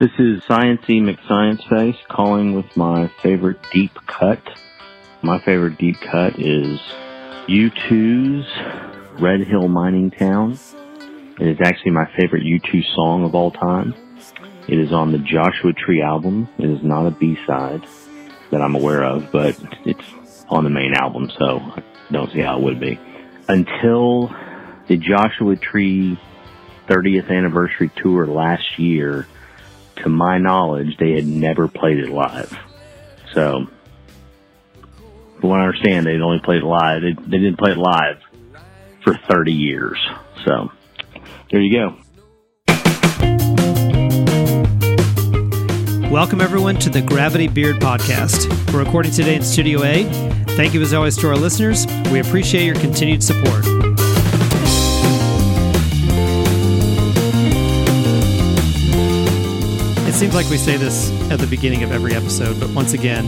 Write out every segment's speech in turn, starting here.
This is Sciencey McScience Face calling with my favorite deep cut. My favorite deep cut is U2's Red Hill Mining Town. It is actually my favorite U2 song of all time. It is on the Joshua Tree album. It is not a B-side that I'm aware of, but it's on the main album, so I don't see how it would be. Until the Joshua Tree 30th anniversary tour last year, to my knowledge, they had never played it live. So, from what I understand, they'd only played it live. They, they didn't play it live for 30 years. So, there you go. Welcome, everyone, to the Gravity Beard Podcast. We're recording today in Studio A. Thank you, as always, to our listeners. We appreciate your continued support. Seems like we say this at the beginning of every episode, but once again,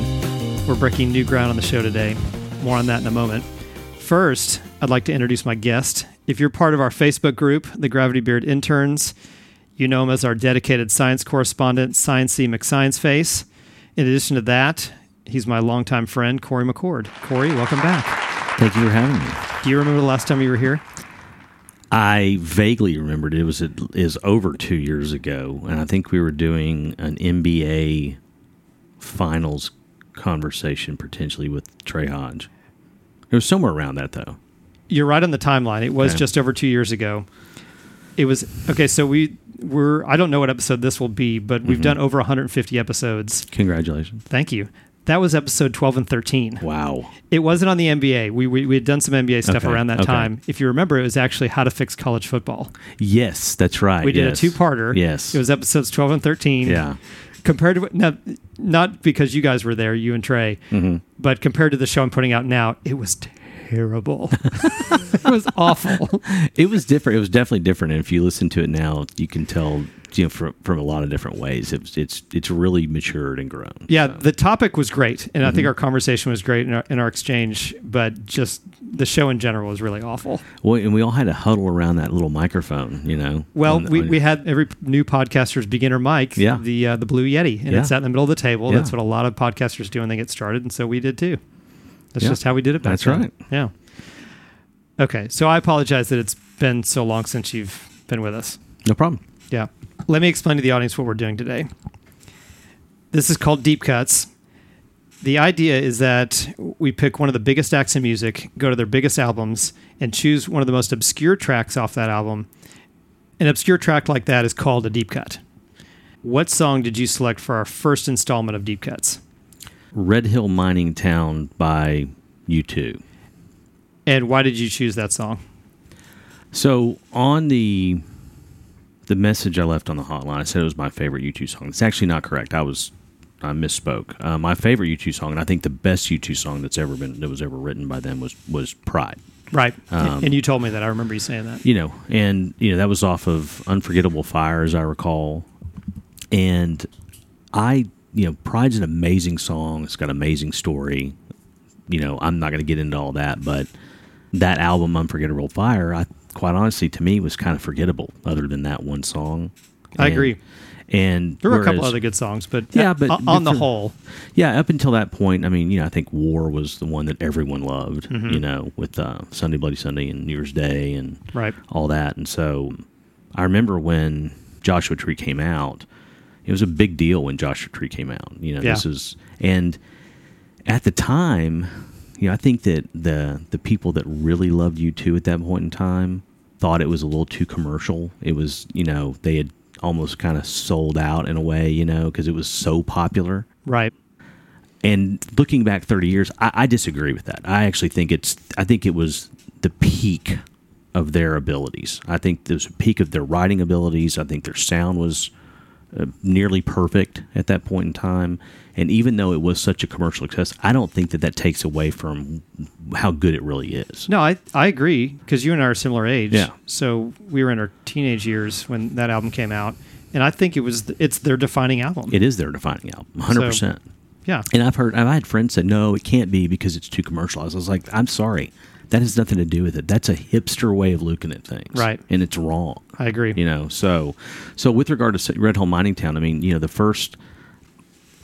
we're breaking new ground on the show today. More on that in a moment. First, I'd like to introduce my guest. If you're part of our Facebook group, the Gravity Beard Interns, you know him as our dedicated science correspondent, Sciencey McScience Face. In addition to that, he's my longtime friend, Corey McCord. Corey, welcome back. Thank you for having me. Do you remember the last time you were here? I vaguely remembered it was it is over two years ago, and I think we were doing an NBA finals conversation potentially with Trey Hodge. It was somewhere around that though. You're right on the timeline. It was Okay. just over two years ago. It was okay. So we were. I don't know what episode this will be, but we've mm-hmm. done over 150 episodes. Congratulations! Thank you. That was episode 12 and 13. Wow. It wasn't on the NBA. We, we, we had done some NBA stuff Okay, around that okay. time. If you remember, it was actually how to fix college football. Yes, that's right. We did yes. a two-parter. Yes. It was episodes 12 and 13. Yeah. Compared to not, not because you guys were there, you and Trey, Mm-hmm. but compared to the show I'm putting out now, it was terrible. it was awful. It was different. It was definitely different. And if you listen to it now, you can tell you know from from a lot of different ways. It's it's it's really matured and grown. Yeah, the topic was great, and I Mm-hmm. think our conversation was great in our, in our exchange. But just the show in general was really awful. Well, and we all had to huddle around that little microphone. You know. Well, On- we, on- we had every new podcaster's beginner mic, Yeah. the uh, the Blue Yeti, and Yeah. it sat in the middle of the table. Yeah. That's what a lot of podcasters do when they get started, and so we did too. That's Yeah. just how we did it. Back That's then. right. Yeah. Okay, so I apologize that it's been so long since you've been with us. no problem. Yeah. Let me explain to the audience what we're doing today. This is called Deep Cuts. The idea is that we pick one of the biggest acts in music, go to their biggest albums, and choose one of the most obscure tracks off that album. An obscure track like that is called a deep cut. What song did you select for our first installment of Deep Cuts? Red Hill Mining Town by U2. And why did you choose that song? So on the the message I left on the hotline, I said it was my favorite U2 song. It's actually not correct. I was I misspoke. Uh, my favorite U2 song, and I think the best U2 song that's ever been that was ever written by them was was Pride. Right. Um, and you told me that. I remember you saying that. You know, and you know that was off of Unforgettable Fire, as I recall. And I, you know, Pride's an amazing song. It's got an amazing story. You know, I'm not going to get into all that, but that album, Unforgettable Fire, I quite honestly, to me, was kind of forgettable. Other than that one song, I And- agree. And There were a couple other good songs, but Yeah, but- on, on but the for- whole, yeah, up until that point, I mean, you know, I think War was the one that everyone loved. Mm-hmm. You know, with uh, Sunday Bloody Sunday and New Year's Day and Right. all that. And so, I remember when Joshua Tree came out, it was a big deal when Joshua Tree came out. You know, Yeah. this is and at the time, you know, I think that the the people that really loved U2 at that point in time thought it was a little too commercial. It was, you know, they had almost kind of sold out in a way, you know, because it was so popular. right. And looking back 30 years, I, I disagree with that. I actually think it's, I think it was the peak of their abilities. I think it was a peak of their writing abilities. I think their sound was uh, nearly perfect at that point in time. And even though it was such a commercial success, I don't think that that takes away from how good it really is. No, I I agree because you and I are similar age. Yeah. So we were in our teenage years when that album came out, and I think it was it's their defining album. It is their defining album, 100%. yeah. And I've heard, I've had friends say, no, it can't be because it's too commercialized. I was like, I'm sorry. That has nothing to do with it. That's a hipster way of looking at things, Right. And it's wrong. I agree. You know, so so with regard to Red Hill Mining Town, I mean, you know, the first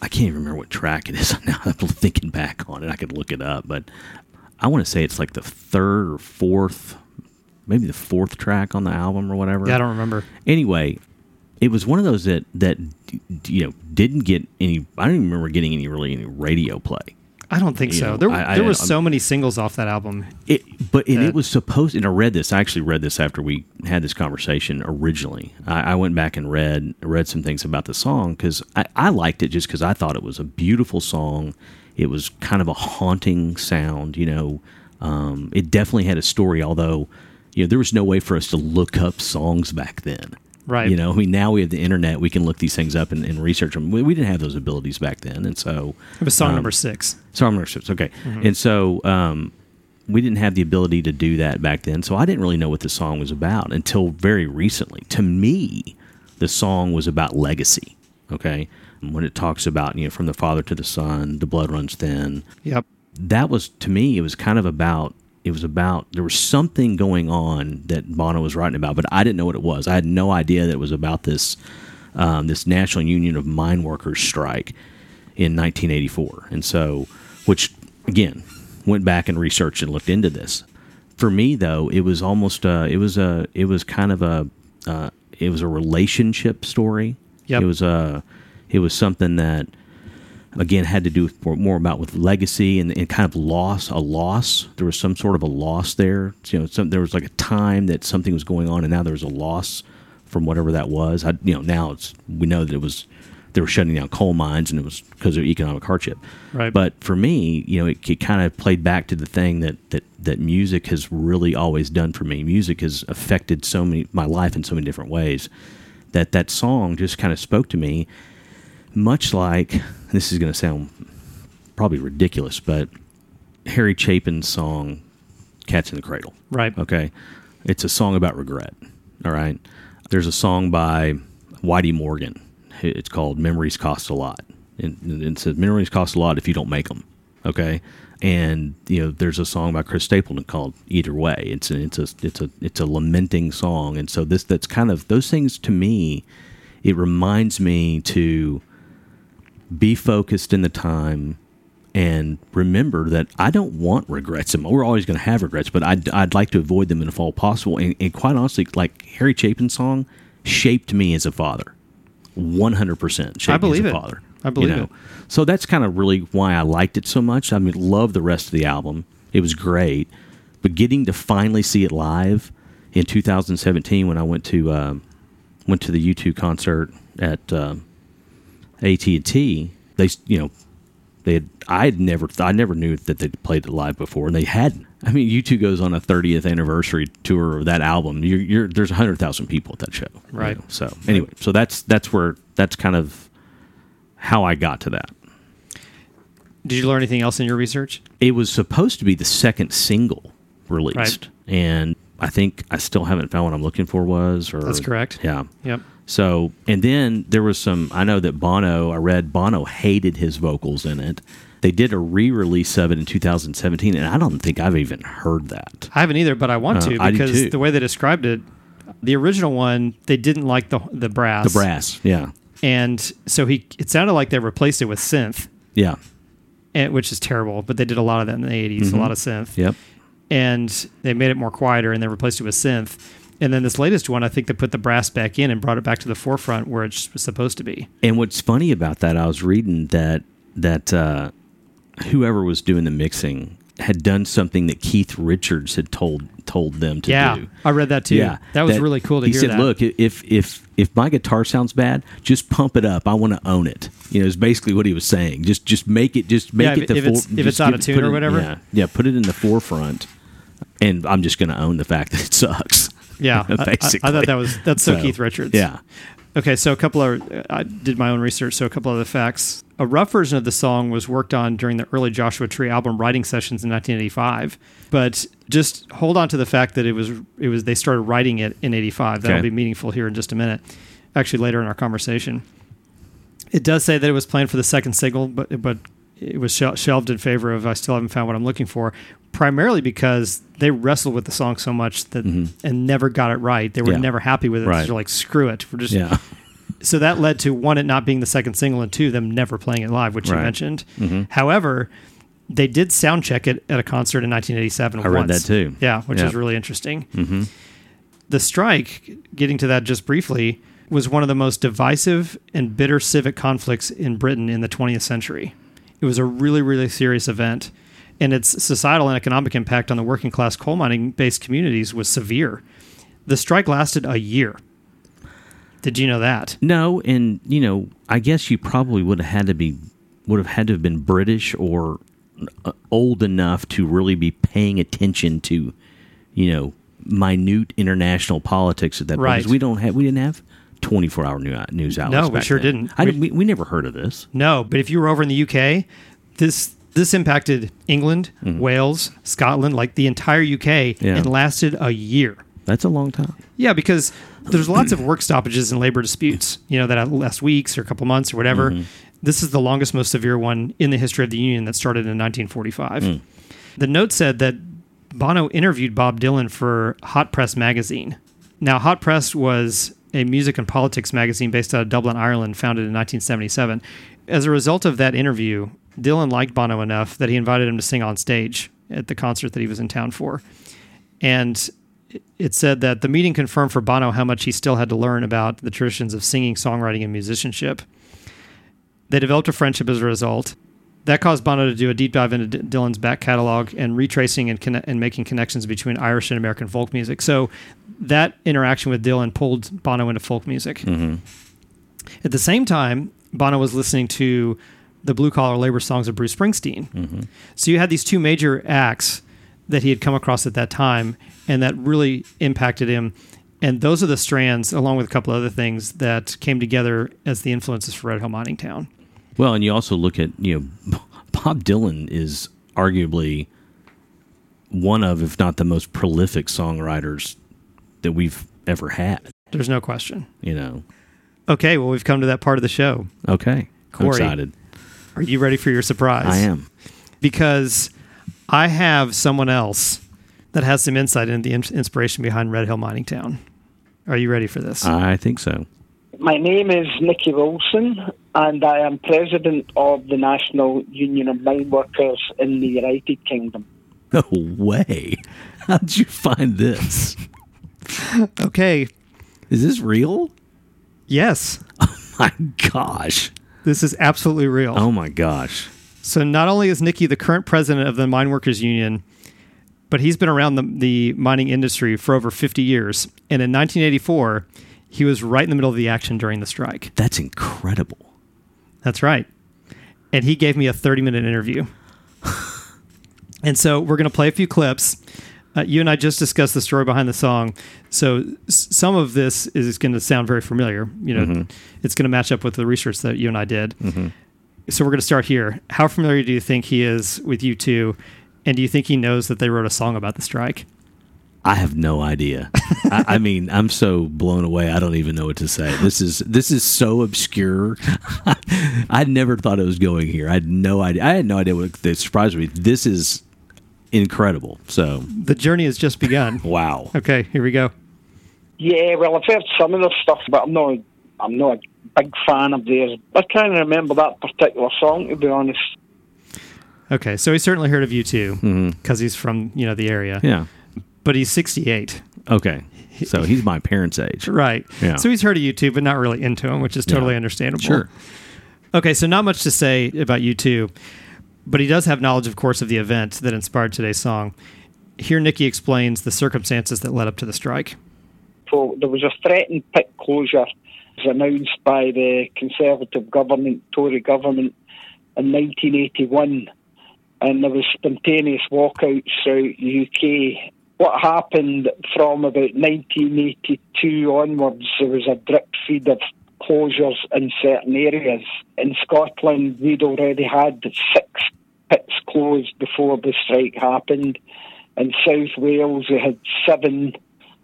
I can't even remember what track it is now. I'm thinking back on it. I could look it up, but I want to say it's like the third or fourth, maybe the fourth track on the album or whatever. Yeah, I don't remember. Anyway, it was one of those that that you know didn't get any. I don't even remember getting any really any radio play. I don't think You so. know, there I- there I'm- so many singles off that album. It, but and That- it was supposed. And I read this. I actually read this after we had this conversation originally. I, I went back and read read some things about the song because I, I liked it just because I thought it was a beautiful song. It was kind of a haunting sound. You know, um, it definitely had a story. Although, you know, there was no way for us to look up songs back then. Right. You know, I mean, now we have the internet. We can look these things up and, and research them. We, we didn't have those abilities back then, and so It was song Um, number six. Song number six. okay. And so um, we didn't have the ability to do that back then. So I didn't really know what the song was about until very recently. To me, the song was about legacy, okay? When it talks about, you know, from the father to the son, the blood runs thin. Yep. That was, to me, it was kind of about, it was about, there was something going on that Bono was writing about, but I didn't know what it was. I had no idea that it was about this, um, this National Union of Mine Workers strike in 1984. And so, which again, went back and researched and looked into this. For me, though, it was almost uh, it was a it was kind of a uh, it was a relationship story. Yep. It was a it was something that again had to do with more, more about with legacy and, and kind of loss a loss. There was some sort of a loss there. You know, some, there was like a time that something was going on, and now there was a loss from whatever that was. I, you know, now it's we know that it was they were shutting down coal mines, and it was because of economic hardship. Right. But for me, you know, it, it kind of played back to the thing that that that music has really always done for me. Music has affected so many my life in so many different ways. That that song just kind of spoke to me, much like this is going to sound probably ridiculous, but Harry Chapin's song "Cats in the Cradle." Right. Okay. It's a song about regret. All right. There's a song by Whitey Morgan. It's called Memories Cost a Lot. And it says, Memories cost a lot if you don't make them. Okay. And, you know, there's a song by Chris Stapleton called Either Way. It's a, it's a, it's a, it's a lamenting song. And so this, that's kind of, those things to me, it reminds me to be focused in the time and remember that I don't want regrets. And We're always going to have regrets, but I'd, I'd like to avoid them if all possible. And, and quite honestly, like Harry Chapin's song shaped me as a father. 100% shaped I believe me as it. father. I believe you know? it. So that's kind of really why I liked it so much. I mean, love the rest of the album. It was great. But getting to finally see it live in 2017 when I went to um, went to the U2 concert at um, AT&T, they you know they had I had never I never knew that they'd played it live before, and they hadn't. I mean, U2 goes on a 30th anniversary tour of that album. You're, you're there's hundred thousand people at that show, you Right. know. So anyway, so that's that's where that's kind of how I got to that. Did you learn anything else in your research? It was supposed to be the second single released, Right. and I think I still haven't found what I'm looking for was. Or That's correct. Yeah. Yep. So, and then there was some, I know that Bono, I read Bono hated his vocals in it. They did a re release of it in 2017, and I don't think I've even heard that. I haven't either, but I want Uh, to because the way they described it, the original one, they didn't like the the brass. The brass, yeah. and so he it sounded like they replaced it with synth, Yeah. and, which is terrible. But they did a lot of that in the 80s, a lot of synth. Yep. and they made it more quieter and they replaced it with synth. And then this latest one, I think they put the brass back in and brought it back to the forefront where it's was supposed to be. And what's funny about that, I was reading that, that, uh, whoever was doing the mixing had done something that Keith Richards had told told them to yeah, do. I read that too. Yeah, that was really cool to he hear. He said, that. "Look, if if if my guitar sounds bad, just pump it up. I want to own it." You know, is basically what he was saying. Just just make it just make Yeah, it if- the if it's- if it's out of tune put or whatever? Yeah, yeah, put it in the forefront, and I'm just going to own the fact that it sucks. Yeah, I- I, I thought that was that's so, So, Keith Richards. Yeah, Okay, so a couple of I did my own research. So a couple of the facts. A rough version of the song was worked on during the early Joshua Tree album writing sessions in 1985. But just hold on to the fact that it was it was they started writing it in 85. That'll Okay. be meaningful here in just a minute. Actually, later in our conversation, it does say that it was planned for the second single, but but it was shelved in favor of I still haven't found what I'm looking for. Primarily because they wrestled with the song so much that mm-hmm. and never got it right. They were Yeah. never happy with it. Right. They're like, screw it. We're just Yeah. so that led to one, it not being the second single, and two, them never playing it live, which you Right. mentioned. Mm-hmm. However, they did sound check it at a concert in 1987. I read that too. Yeah, which Yeah. is really interesting. Mm-hmm. The strike, getting to that just briefly, was one of the most divisive and bitter civic conflicts in Britain in the 20th century. It was a really, really serious event, and its societal and economic impact on the working class coal mining based communities was severe. The strike lasted a year. Did you know that? No, and you know, I guess you probably would have had to be would have had to have been British or uh, old enough to really be paying attention to, you know, minute international politics at that point. Right. 'Cause We don't have we didn't have twenty four hour news outlets. No, we sure then. didn't. I, we, we never heard of this. No, but if you were over in the UK, this this impacted England, mm-hmm. Wales, Scotland, like the entire UK, Yeah. and lasted a year. That's a long time. Yeah, because there's lots of work stoppages and labor disputes, you know, that last weeks or a couple months or whatever. Mm-hmm. This is the longest, most severe one in the history of the Union that started in 1945. Mm. The note said that Bono interviewed Bob Dylan for Hot Press magazine. Now, Hot Press was a music and politics magazine based out of Dublin, Ireland, founded in 1977. As a result of that interview, Dylan liked Bono enough that he invited him to sing on stage at the concert that he was in town for. And it said that the meeting confirmed for Bono how much he still had to learn about the traditions of singing, songwriting, and musicianship. They developed a friendship as a result. That caused Bono to do a deep dive into D- Dylan's back catalog and retracing and, conne- and making connections between Irish and American folk music. So that interaction with Dylan pulled Bono into folk music. Mm-hmm. At the same time, Bono was listening to the blue collar labor songs of Bruce Springsteen. Mm-hmm. So you had these two major acts that he had come across at that time and that really impacted him. And those are the strands, along with a couple other things, that came together as the influences for Red Hill Mining Town. Well, and you also look at you know, Bob Dylan is arguably one of, if not the most prolific songwriters that we've ever had. There's no question. You know. Okay, well, we've come to that part of the show. Okay, I'm Corey. excited. Are you ready for your surprise? I am. Because I have someone else that has some insight into the in- inspiration behind Red Hill Mining Town. Are you ready for this? I think so. My name is Nicky Wilson, and I am president of the National Union of Mine Workers in the United Kingdom. No way. How did you find this? okay. Is this real? Yes, Oh My gosh. This is absolutely real. Oh my gosh. So not only is Nicky the current president of the Mine Workers Union, but he's been around the, the mining industry for over 50 years. And in 1984, he was right in the middle of the action during the strike. That's incredible. That's right. And he gave me a 30 minute interview. and so we're going to play a few clips. Uh, you and I just discussed the story behind the song. So s- some of this is going to sound very familiar. You know, it's going to match up with the research that you and I did. So we're going to start here. How familiar do you think he is with U2? And do you think he knows that they wrote a song about the strike? I have no idea. I, I mean, I'm so blown away. I don't even know what to say. This is this is so obscure. I never thought it was going here. I had no idea. I had no idea what that surprised me. This is incredible. So, The journey has just begun. wow. Okay, here we go. Yeah, well, I've heard some of their stuff, but I'm not. I'm not a big fan of theirs. I can't remember that particular song, to be honest. Okay, so he certainly heard of U2 because mm-hmm. he's from you know the area. Yeah. But he's 68. Okay. So he's my parents' age. Right. Yeah. So he's heard of U2, but not really into him, which is totally Yeah. understandable. Sure. Okay, so not much to say about U2, but he does have knowledge, of course, of the event that inspired today's song. Here, Nicky explains the circumstances that led up to the strike. So there was a threatened pit closure was announced by the Conservative government, Tory government, in 1981, and there was spontaneous walkouts throughout the UK. What happened from about 1982 onwards, there was a drip feed of closures in certain areas. In Scotland, we'd already had six closed before the strike happened. In South Wales, we had seven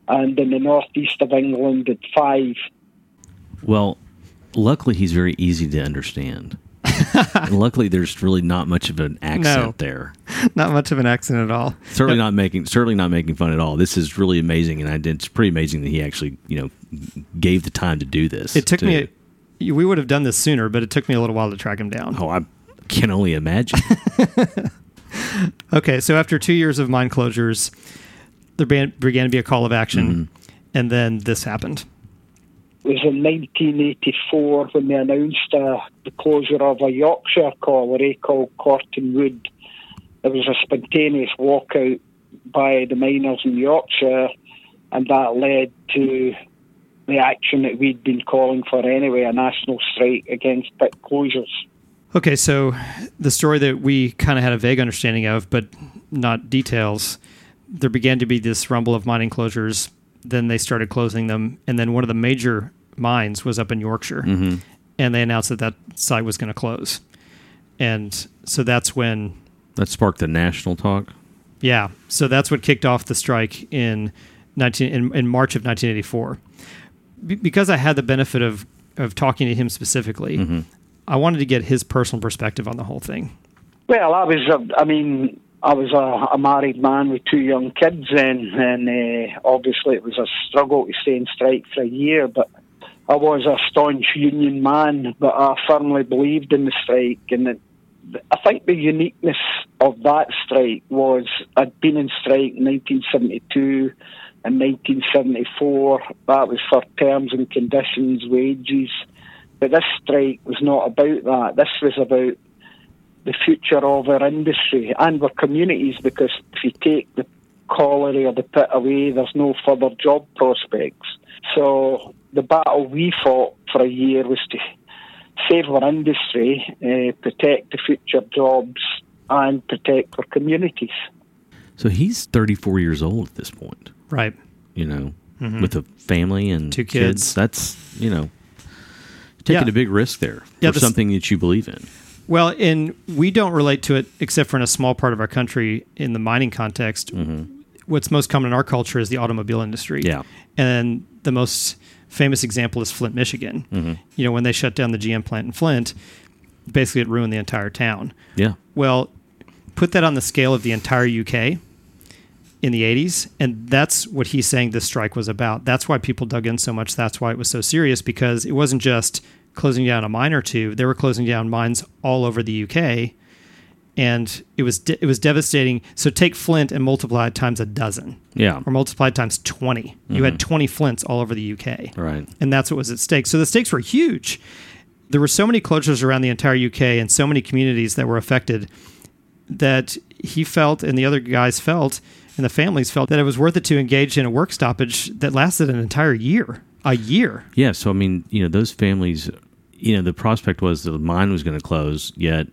and in the northeast of England at five. Well, luckily he's very easy to understand. luckily there's really not much of an accent No. there. not much of an accent at all. certainly not making certainly not making fun at all. This is really amazing, and I did, it's pretty amazing that he actually you know gave the time to do this. It took to- me. We would have done this sooner, but it took me a little while to track him down. Oh, I can only imagine. Okay, so after two years of mine closures, there began, began to be a call of action, and then this happened. It was in 1984 when they announced uh, the closure of a Yorkshire colliery called Cortonwood. There was a spontaneous walkout by the miners in Yorkshire, and that led to the action that we'd been calling for anyway a national strike against pit closures. Okay, so the story that we kind of had a vague understanding of, but not details, there began to be this rumble of mining closures. Then they started closing them, and then one of the major mines was up in Yorkshire, mm-hmm. and they announced that that site was going to close. And so that's when, that sparked the national talk. yeah, so that's what kicked off the strike in nineteen in, in March of 1984. Be- because I had the benefit of of talking to him specifically, mm-hmm. I wanted to get his personal perspective on the whole thing. Well, I was, uh, I mean, I was a, a married man with two young kids then, and uh, obviously it was a struggle to stay in strike for a year, but I was a staunch union man, but I firmly believed in the strike, and I think the uniqueness of that strike was I'd been in strike in 1972 and 1974. That was for terms and conditions, wages. But this strike was not about that. This was about the future of our industry and our communities because if you take the colliery or the pit away, there's no further job prospects. So the battle we fought for a year was to save our industry, uh, protect the future jobs, and protect our communities. So he's 34 years old at this point. Right. You know, with a family and Mm-hmm. Two kids. That's you know, taking Yeah. a big risk there Yeah, for this- something that you believe in. Well, and we don't relate to it except for in a small part of our country in the mining context. Mm-hmm. What's most common in our culture is the automobile industry. Yeah. And the most famous example is Flint, Michigan. Mm-hmm. You know, when they shut down the GM plant in Flint, basically it ruined the entire town. Yeah. Well, put that on the scale of the entire UK in the 80s, and that's what he's saying this strike was about. That's why people dug in so much. That's why it was so serious because it wasn't just closing down a mine or two. They were closing down mines all over the UK, and it was de- it was devastating. So take Flint and multiply it times a dozen, Yeah. or multiply it times 20. You had mm-hmm. 20 Flints all over the UK Right. and that's what was at stake. So the stakes were huge. There were so many closures around the entire UK and so many communities that were affected that he felt and the other guys felt and the families felt that it was worth it to engage in a work stoppage that lasted an entire year. A year. Yeah. So I mean, you know, those families, you know, the prospect was the mine was going to close, yet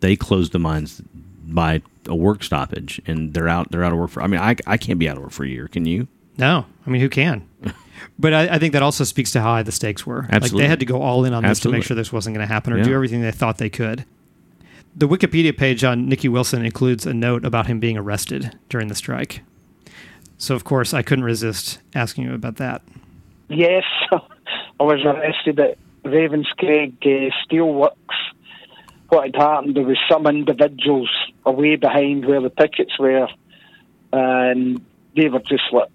they closed the mines by a work stoppage, and they're out. They're out of work for. I mean, I I can't be out of work for a year. Can you? No, I mean who can? But I, I think that also speaks to how high the stakes were. Like Absolutely. they had to go all in on this to make sure this wasn't going to happen or Yeah. do everything they thought they could. The Wikipedia page on Nicky Wilson includes a note about him being arrested during the strike. So of course I couldn't resist asking him about that. Yes, I was arrested at Ravenscraig uh, Steelworks. What had happened, there was some individuals away behind where the pickets were, and they were just like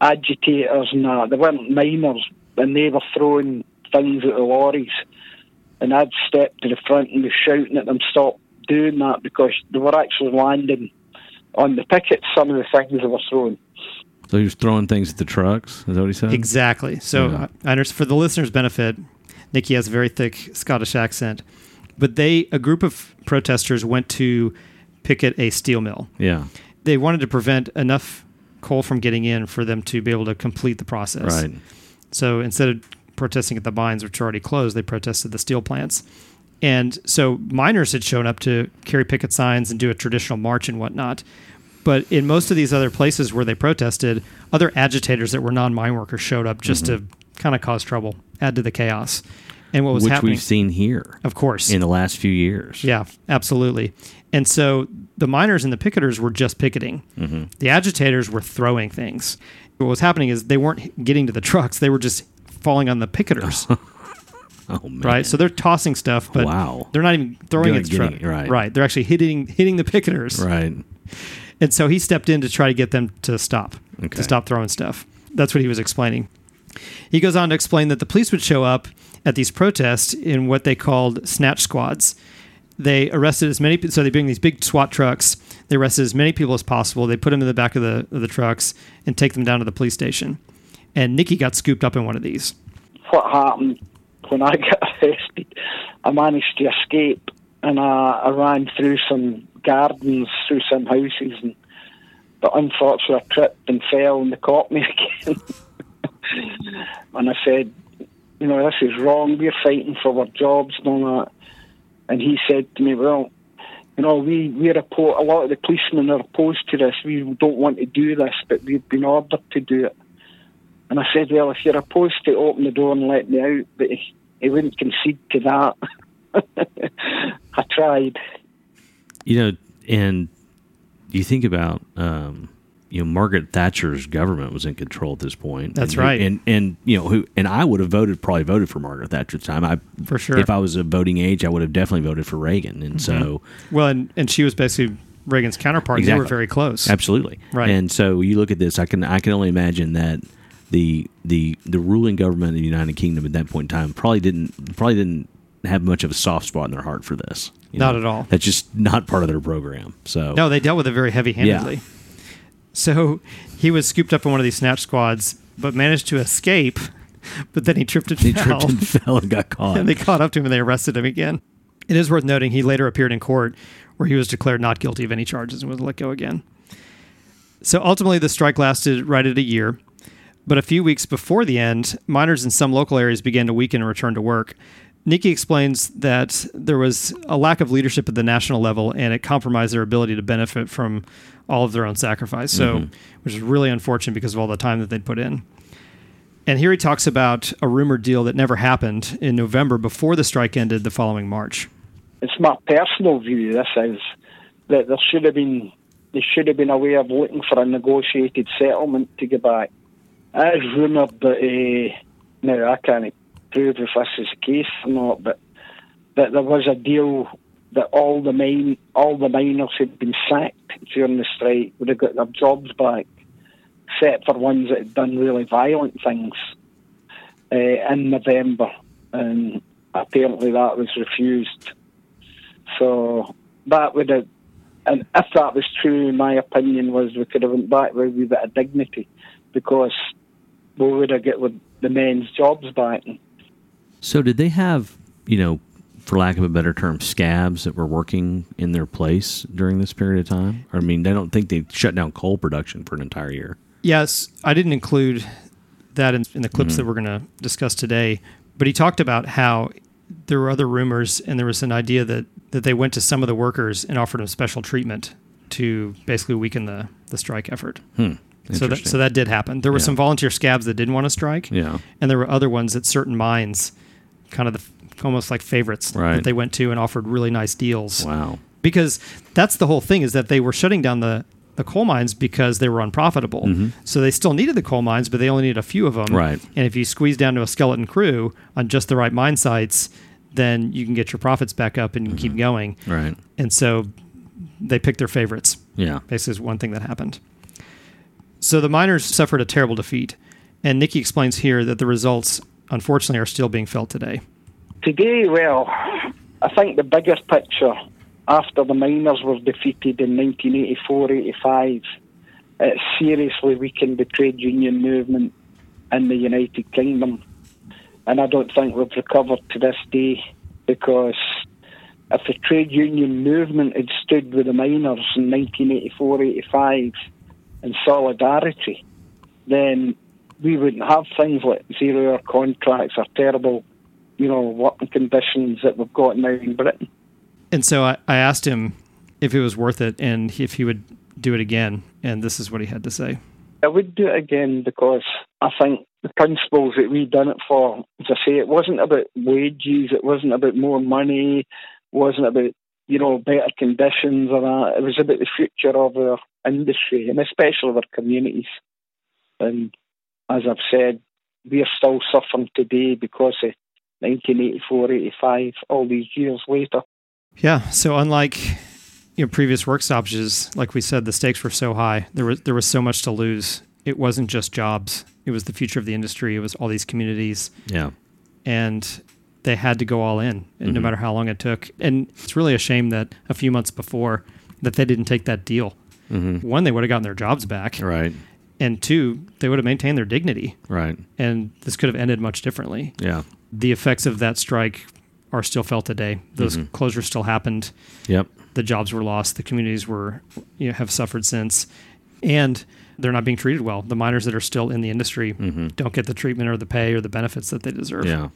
agitators and that. They weren't miners, and they were throwing things at the lorries. And I'd stepped to the front and was shouting at them, stop doing that, because they were actually landing on the pickets, some of the things they were throwing. So he was throwing things at the trucks. Is that what he said? Exactly. So, Yeah. Uh, I under- for the listeners' benefit, Nicky has a very thick Scottish accent, but they, a group of protesters, went to picket a steel mill. Yeah. They wanted to prevent enough coal from getting in for them to be able to complete the process. Right. So instead of protesting at the mines, which are already closed, they protested the steel plants. And so miners had shown up to carry picket signs and do a traditional march and whatnot. But in most of these other places where they protested, other agitators that were non mine workers showed up just to mm-hmm. kind of cause trouble, add to the chaos. And what was Which happening, we've seen here of course, in the last few years. yeah, absolutely. And so the miners and the picketers were just picketing. Mm-hmm. The agitators were throwing things. What was happening is they weren't getting to the trucks; they were just falling on the picketers. Oh man! right? So they're tossing stuff, but wow. they're not even throwing it. getting it, right. right. They're actually hitting hitting the picketers. Right. And so he stepped in to try to get them to stop, Okay. to stop throwing stuff. That's what he was explaining. He goes on to explain that the police would show up at these protests in what they called snatch squads. They arrested as many, so they bring these big SWAT trucks. They arrested as many people as possible. They put them in the back of the of the trucks and take them down to the police station. And Nicky got scooped up in one of these. what happened when I got arrested. I managed to escape and I, I ran through some gardens, through some houses, and but unfortunately I tripped and fell and they caught me again. and I said, you know, this is wrong. We're fighting for our jobs and all that. And he said to me, well, you know, we we're a lot of the policemen are opposed to this. We don't want to do this, but we've been ordered to do it. And I said, well, if you're opposed to open the door and let me out, but he, he wouldn't concede to that. I tried. You know, and you think about, um, you know, Margaret Thatcher's government was in control at this point. That's And right. And and you know who and I would have voted probably voted for Margaret Thatcher at the time. I For sure. If I was a voting age, I would have definitely voted for Reagan. And so Well, and, and she was basically Reagan's counterpart. and They were very close. Absolutely. Right. And so you look at this, I can I can only imagine that the the the ruling government of the United Kingdom at that point in time probably didn't probably didn't have much of a soft spot in their heart for this. Not at all. That's just not part of their program. So No, they dealt with it very heavy handedly. So he was scooped up in one of these snatch squads, but managed to escape. But then he tripped and he fell. tripped and fell and got caught. and they caught up to him and they arrested him again. It is worth noting he later appeared in court where he was declared not guilty of any charges and was let go again. So ultimately, the strike lasted right at a year. But a few weeks before the end, miners in some local areas began to weaken and return to work. Nicky explains that there was a lack of leadership at the national level and it compromised their ability to benefit from all of their own sacrifice. So, mm-hmm. which is really unfortunate because of all the time that they'd put in. And here he talks about a rumored deal that never happened in November before the strike ended the following March. It's my personal view. This is that there should have been there should have been a way of looking for a negotiated settlement to get back. It is rumoured that uh, now I can't prove if this is the case or not, but that there was a deal that all the mine all the miners had been sacked during the strike would have got their jobs back, except for ones that had done really violent things uh, in November, and apparently that was refused. So that would have, and if that was true, my opinion was we could have went back with a bit of dignity, because we would I get with the men's jobs back. so did they have, you know, for lack of a better term, scabs that were working in their place during this period of time? I mean, I don't think they shut down coal production for an entire year. Yes, I didn't include that in, in the clips that we're going to discuss today, but he talked about how there were other rumors and there was an idea that, that they went to some of the workers and offered them special treatment to basically weaken the, the strike effort. Hmm. So that, so that did happen. There were Yeah. some volunteer scabs that didn't want to strike. Yeah. And there were other ones at certain mines, kind of the, almost like favorites Right. that they went to and offered really nice deals. Wow. Because that's the whole thing is that they were shutting down the, the coal mines because they were unprofitable. So they still needed the coal mines, but they only needed a few of them. Mm-hmm. Right. And if you squeeze down to a skeleton crew on just the right mine sites, then you can get your profits back up and Mm-hmm. keep going. Right. And so they picked their favorites Yeah. basically is one thing that happened. So the miners suffered a terrible defeat, and Nicky explains here that the results, unfortunately, are still being felt today. Today, well, I think the bigger picture after the miners were defeated in 1984-85, it seriously weakened the trade union movement in the United Kingdom. And I don't think we've recovered to this day because if the trade union movement had stood with the miners in 1984-85 in solidarity, then we wouldn't have things like zero-hour contracts or terrible, you know, working conditions that we've got now in Britain. And so I, I asked him if it was worth it and if he would do it again, and this is what he had to say. I would do it again because I think the principles that we done it for, as I say, it wasn't about wages, it wasn't about more money, it wasn't about, you know, better conditions or that. It was about the future of our industry and especially of our communities. And as I've said, we are still suffering today because of 1984, 85, all these years later. Yeah. So unlike you know previous work stoppages, like we said, the stakes were so high. There was there was so much to lose. It wasn't just jobs. It was the future of the industry. It was all these communities, Yeah. and they had to go all in, and no mm-hmm. matter how long it took. And it's really a shame that a few months before that they didn't take that deal. Mm-hmm. One, they would have gotten their jobs back, Right. and two, they would have maintained their dignity. Right. And this could have ended much differently. Yeah. The effects of that strike are still felt today. Those mm-hmm. closures still happened. Yep. the jobs were lost, the communities were you know, have suffered since, and they're not being treated well. The miners that are still in the industry don't get the treatment or the pay or the benefits that they deserve. Yeah,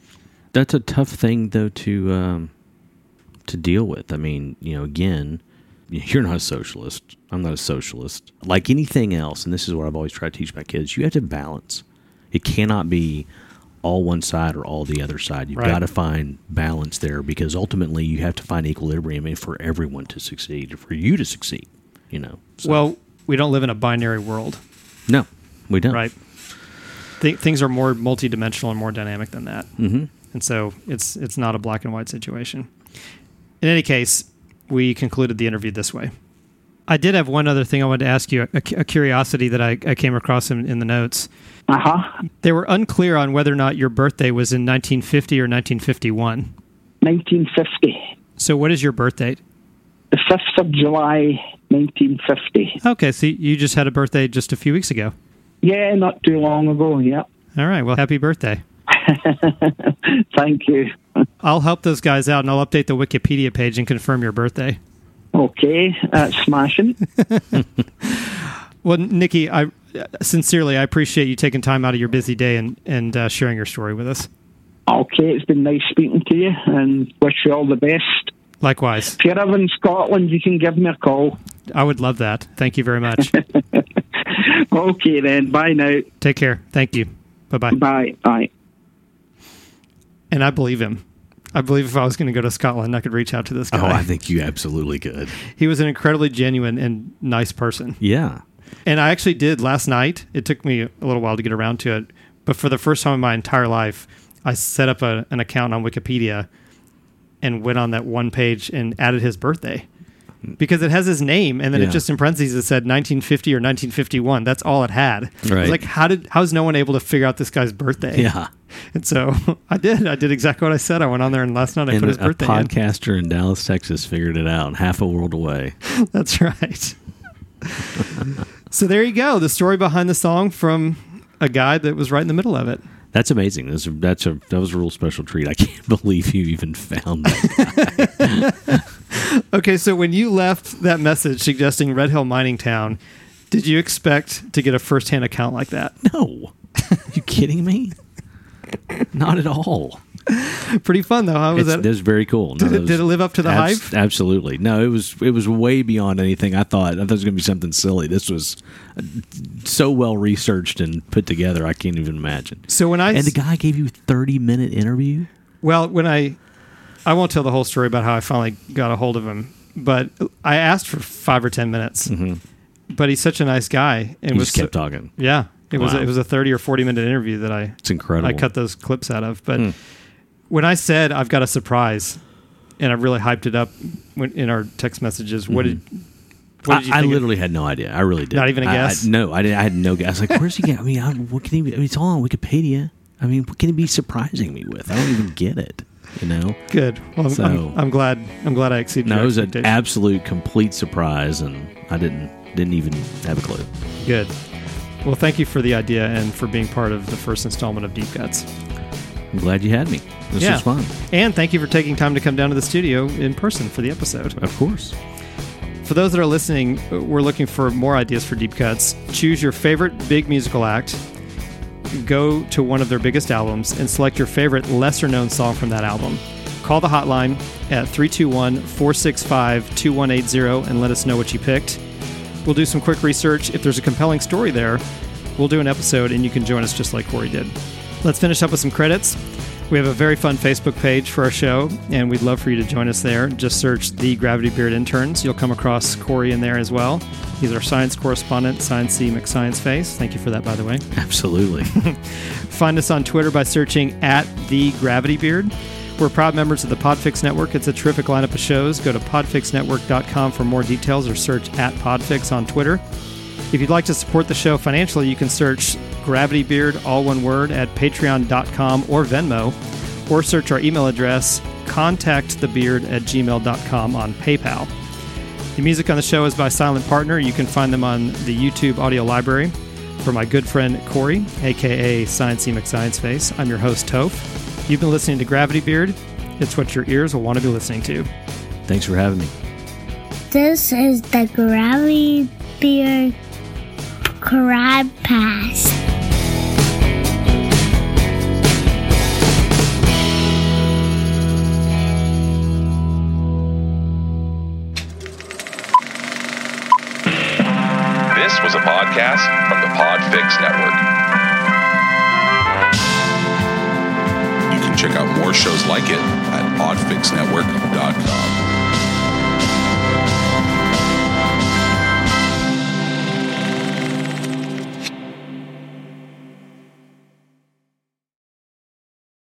that's a tough thing though to um, to deal with. I mean, you know, again, you're not a socialist. I'm not a socialist. Like anything else, and this is what I've always tried to teach my kids: you have to balance. It cannot be all one side or all the other side. You've Right. got to find balance there because ultimately you have to find equilibrium for everyone to succeed, for you to succeed. You know. So- Well, we don't live in a binary world, no, we don't. right? Th- things are more multidimensional and more dynamic than that, mm-hmm. And so it's it's not a black and white situation. In any case, we concluded the interview this way. I did have one other thing I wanted to ask you, a, a curiosity that I, I came across in, in the notes. Uh huh. They were unclear on whether or not your birthday was in 1950 or 1951. 1950. So, what is your birth date? The 5th of July, 1950. Okay, so you just had a birthday just a few weeks ago. Yeah, not too long ago, yeah. All right, well, happy birthday. Thank you. I'll help those guys out and I'll update the Wikipedia page and confirm your birthday. Okay, that's smashing. Well, Nicky, I sincerely I appreciate you taking time out of your busy day and and uh, sharing your story with us. Okay, it's been nice speaking to you and wish you all the best. Likewise, If you're ever in Scotland, you can give me a call. I would love that. Thank you very much. Okay, then. Bye now. Take care. Thank you. Bye bye bye. Bye. And I believe him. I believe if I was going to go to Scotland, I could reach out to this guy. Oh. I think you absolutely could. he was an incredibly genuine and nice person. Yeah. And I actually did last night. It took me a little while to get around to it, but for the first time in my entire life, I set up a, an account on Wikipedia and went on that one page and added his birthday because it has his name and then Yeah. it just in parentheses it said 1950 or 1951. That's all it had. Was like, how did how's no one able to figure out this guy's birthday? Yeah. And so I did. I did exactly what I said. I went on there and last night I and put his a birthday in. podcaster in Dallas, Texas figured it out half a world away. That's right. so there you go. The story behind the song from a guy that was right in the middle of it. That's amazing. That's a, that's a that was a real special treat. I can't believe you even found that. Okay, so when you left that message suggesting Red Hill Mining Town, did you expect to get a first-hand account like that? no, you kidding me? Not at all. Pretty fun though. How was It's, that? that was very cool. No, Did it- was did it live up to the abs- hype? Absolutely. No, it was it was way beyond anything I thought. I thought it was going to be something silly. This was uh, so well researched and put together. I can't even imagine. so when I And the guy gave you a thirty minute interview. Well, when I, I won't tell the whole story about how I finally got a hold of him, but I asked for five or ten minutes. But he's such a nice guy, and Mm-hmm. He was just kept so- talking. Yeah, it was it was a thirty or forty minute interview that I It's incredible. I cut those clips out of. But Hmm. when I said I've got a surprise, and I really hyped it up when, in our text messages, what did what did you Mm-hmm. I, I think? of- literally had no idea. I really did. Not even a I- guess? I, no, I didn't. I had no guess. I was like, "Where's he get?" I mean, I, what can he? Be, I mean, it's all on Wikipedia. I mean, what can he be surprising me with? I don't even get it. You know? Good. Well, I'm, So- I'm, I'm glad. I'm glad I exceeded. No, it was an absolute complete surprise, and I didn't didn't even have a clue. Good. Well, thank you for the idea and for being part of the first installment of Deep Cuts. I'm glad you had me. This Yeah. was fun. And thank you for taking time to come down to the studio in person for the episode. Of course. For those that are listening, we're looking for more ideas for deep cuts. Choose your favorite big musical act, go to one of their biggest albums, and select your favorite lesser known song from that album. Call the hotline at 321 465 2180 and let us know what you picked. We'll do some quick research. If there's a compelling story there, we'll do an episode and you can join us just like Corey did. Let's finish up with some credits. We have a very fun Facebook page for our show, and we'd love for you to join us there. Just search the Gravity Beard Interns. You'll come across Corey in there as well. He's our science correspondent, Sciencey McScience Face. Thank you for that, by the way. Absolutely. Find us on Twitter by searching at the Gravity Beard. We're proud members of the Podfix Network. It's a terrific lineup of shows. Go to podfixnetwork.com for more details or search at Podfix on Twitter. If you'd like to support the show financially, you can search Gravity Beard, all one word, at patreon.com or Venmo, or search our email address, contactthebeard at gmail.com on PayPal. The music on the show is by Silent Partner. You can find them on the YouTube audio library. For my good friend Corey, aka Science McScience Face, I'm your host, Toph. You've been listening to Gravity Beard. It's what your ears will want to be listening to. Thanks for having me. This is the Gravity Beard Crab Pass. This was a podcast from the Podfix Network. You can check out more shows like it at podfixnetwork.com.